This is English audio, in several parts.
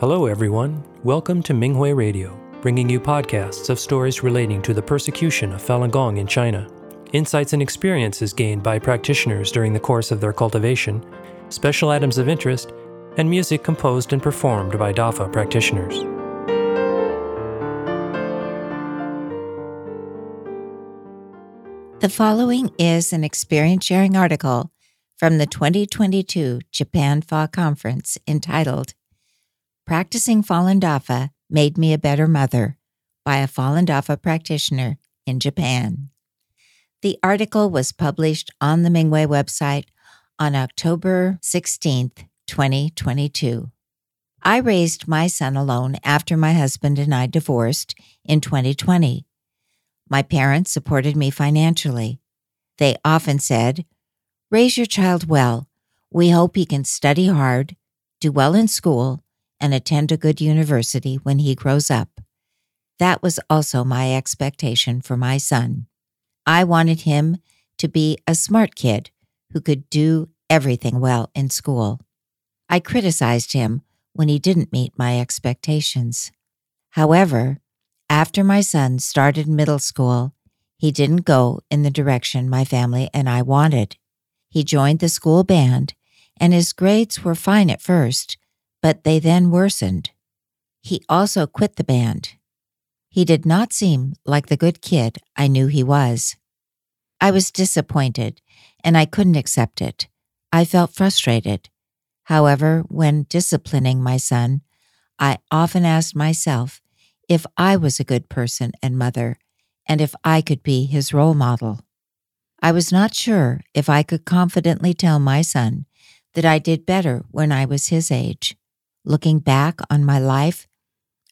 Hello, everyone. Welcome to Minghui Radio, bringing you podcasts of stories relating to the persecution of Falun Gong in China, insights and experiences gained by practitioners during the course of their cultivation, special items of interest, and music composed and performed by DAFA practitioners. The following is an experience sharing article from the 2022 Japan Fa Conference entitled Practicing Falun Dafa Made Me a Better Mother by a Falun Dafa practitioner in Japan. The article was published on the Minghui website on October 16, 2022. I raised my son alone after my husband and I divorced in 2020. My parents supported me financially. They often said, Raise your child well. We hope he can study hard, do well in school, and attend a good university when he grows up. That was also my expectation for my son. I wanted him to be a smart kid who could do everything well in school. I criticized him when he didn't meet my expectations. However, after my son started middle school, he didn't go in the direction my family and I wanted. He joined the school band, and his grades were fine at first, but they then worsened. He also quit the band. He did not seem like the good kid I knew he was. I was disappointed, and I couldn't accept it. I felt frustrated. However, when disciplining my son, I often asked myself if I was a good person and mother, and if I could be his role model. I was not sure if I could confidently tell my son that I did better when I was his age. Looking back on my life,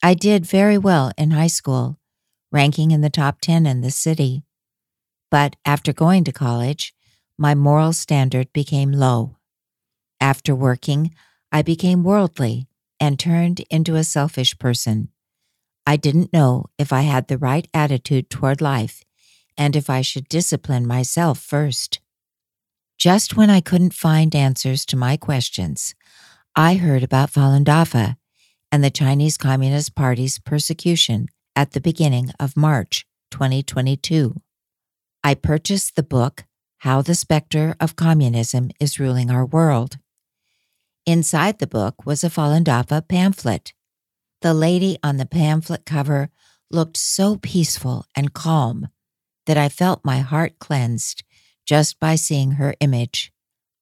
I did very well in high school, ranking in the top 10 in the city. But after going to college, my moral standard became low. After working, I became worldly and turned into a selfish person. I didn't know if I had the right attitude toward life and if I should discipline myself first. Just when I couldn't find answers to my questions, I heard about Falun Dafa and the Chinese Communist Party's persecution at the beginning of March 2022. I purchased the book How the Specter of Communism is Ruling Our World. Inside the book was a Falun Dafa pamphlet. The lady on the pamphlet cover looked so peaceful and calm that I felt my heart cleansed just by seeing her image.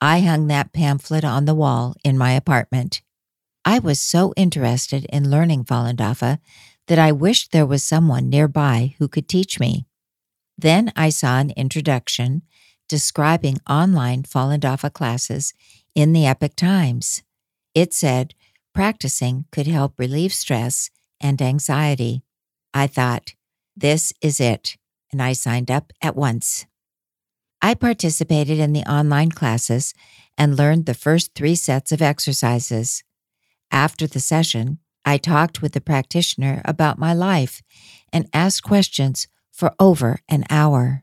I hung that pamphlet on the wall in my apartment. I was so interested in learning Falun Dafa that I wished there was someone nearby who could teach me. Then I saw an introduction describing online Falun Dafa classes in the Epoch Times. It said practicing could help relieve stress and anxiety. I thought, this is it and I signed up at once. I participated in the online classes and learned the first three sets of exercises. After the session, I talked with the practitioner about my life and asked questions for over an hour.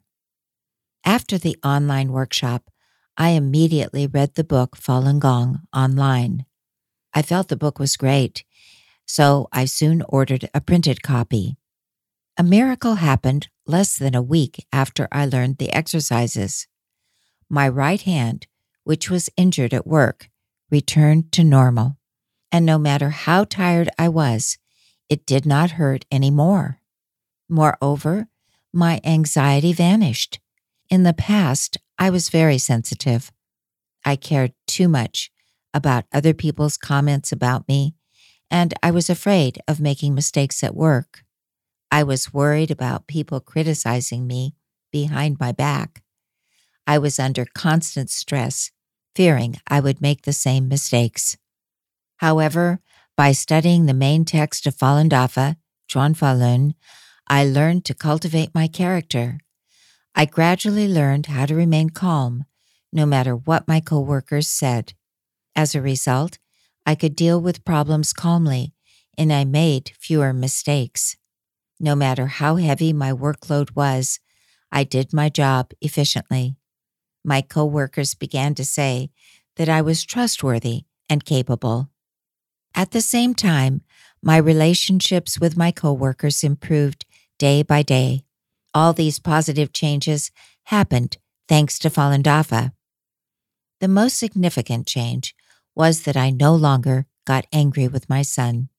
After the online workshop, I immediately read the book Falun Gong online. I felt the book was great, so I soon ordered a printed copy. A miracle happened less than a week after I learned the exercises. My right hand, which was injured at work, returned to normal, and no matter how tired I was, it did not hurt any more. Moreover, my anxiety vanished. In the past, I was very sensitive. I cared too much about other people's comments about me, and I was afraid of making mistakes at work. I was worried about people criticizing me behind my back. I was under constant stress, fearing I would make the same mistakes. However, by studying the main text of Falun Dafa, Zhuan Falun, I learned to cultivate my character. I gradually learned how to remain calm, no matter what my coworkers said. As a result, I could deal with problems calmly, and I made fewer mistakes. No matter how heavy my workload was, I did my job efficiently. My coworkers began to say that I was trustworthy and capable. At the same time, my relationships with my coworkers improved day by day. All these positive changes happened thanks to Falun Dafa. The most significant change was that I no longer got angry with my son.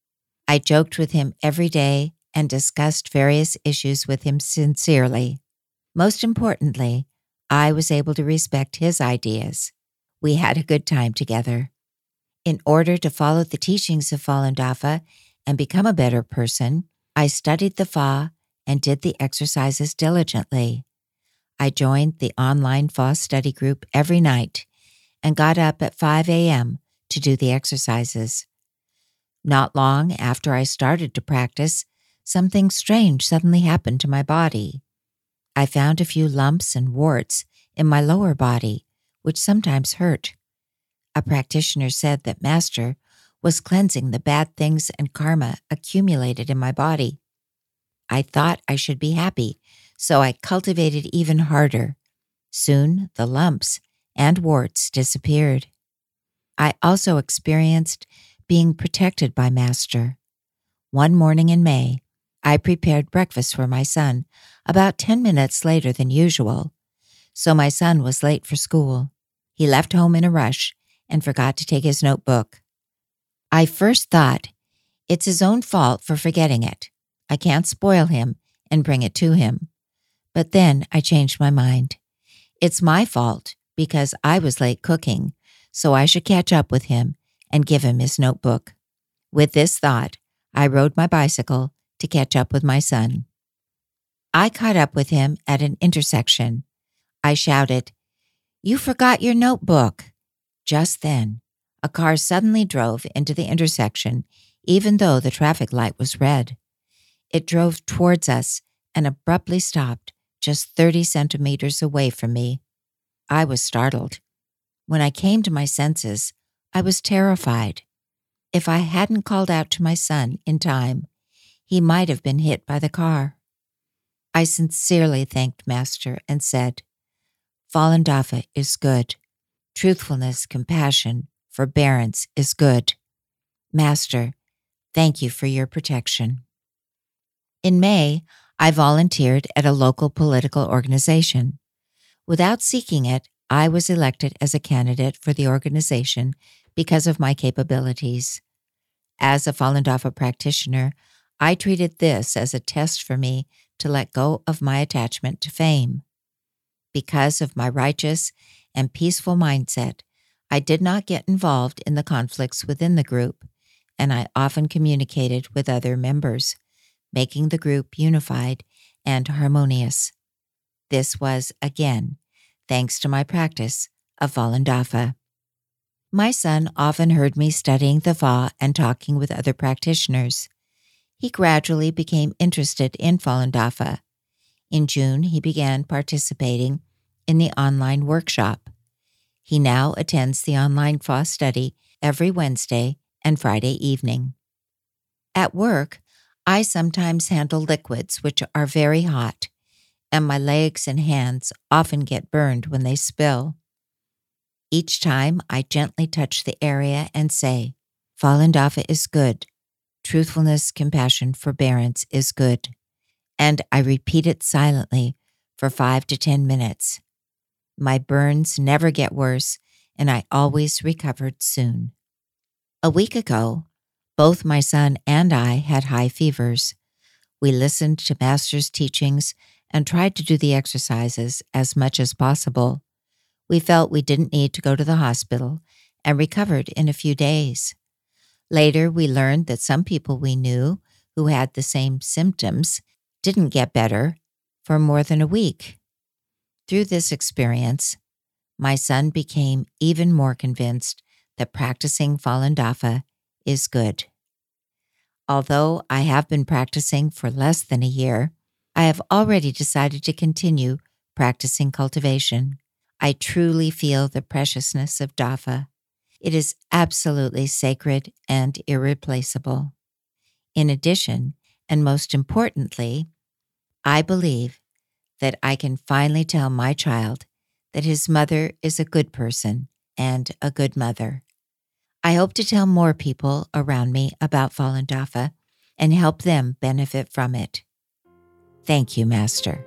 I joked with him every day and discussed various issues with him sincerely. Most importantly, I was able to respect his ideas. We had a good time together. In order to follow the teachings of Falun Dafa and become a better person, I studied the Fa and did the exercises diligently. I joined the online Fa study group every night and got up at 5 a.m. to do the exercises. Not long after I started to practice, something strange suddenly happened to my body. I found a few lumps and warts in my lower body, which sometimes hurt. A practitioner said that Master was cleansing the bad things and karma accumulated in my body. I thought I should be happy, so I cultivated even harder. Soon the lumps and warts disappeared. I also experienced being protected by Master. One morning in May, I prepared breakfast for my son about 10 minutes later than usual, so my son was late for school. He left home in a rush and forgot to take his notebook. I first thought, it's his own fault for forgetting it. I can't spoil him and bring it to him. But then I changed my mind. It's my fault because I was late cooking, so I should catch up with him and give him his notebook. With this thought, I rode my bicycle to catch up with my son. I caught up with him at an intersection. I shouted, You forgot your notebook. Just then, a car suddenly drove into the intersection, even though the traffic light was red. It drove towards us and abruptly stopped just 30 centimeters away from me. I was startled. When I came to my senses, I was terrified. If I hadn't called out to my son in time, he might have been hit by the car. I sincerely thanked Master and said, Falun Dafa is good. Truthfulness, compassion, forbearance is good. Master, thank you for your protection. In May, I volunteered at a local political organization. Without seeking it, I was elected as a candidate for the organization because of my capabilities. As a Falun Dafa practitioner, I treated this as a test for me to let go of my attachment to fame. Because of my righteous and peaceful mindset, I did not get involved in the conflicts within the group, and I often communicated with other members, making the group unified and harmonious. This was, again, thanks to my practice of Falun Dafa. My son often heard me studying the Fa and talking with other practitioners. He gradually became interested in Falun Dafa. In June, he began participating in the online workshop. He now attends the online Fa study every Wednesday and Friday evening. At work, I sometimes handle liquids which are very hot, and my legs and hands often get burned when they spill. Each time I gently touch the area and say, Falun Dafa is good. Truthfulness, compassion, forbearance is good. And I repeat it silently for five to 10 minutes. My burns never get worse, and I always recovered soon. A week ago, both my son and I had high fevers. We listened to Master's teachings and tried to do the exercises as much as possible. We felt we didn't need to go to the hospital and recovered in a few days. Later, we learned that some people we knew who had the same symptoms didn't get better for more than a week. Through this experience, my son became even more convinced that practicing Falun Dafa is good. Although I have been practicing for less than a year, I have already decided to continue practicing cultivation. I truly feel the preciousness of Dafa. It is absolutely sacred and irreplaceable. In addition, and most importantly, I believe that I can finally tell my child that his mother is a good person and a good mother. I hope to tell more people around me about Falun Dafa and help them benefit from it. Thank you, Master.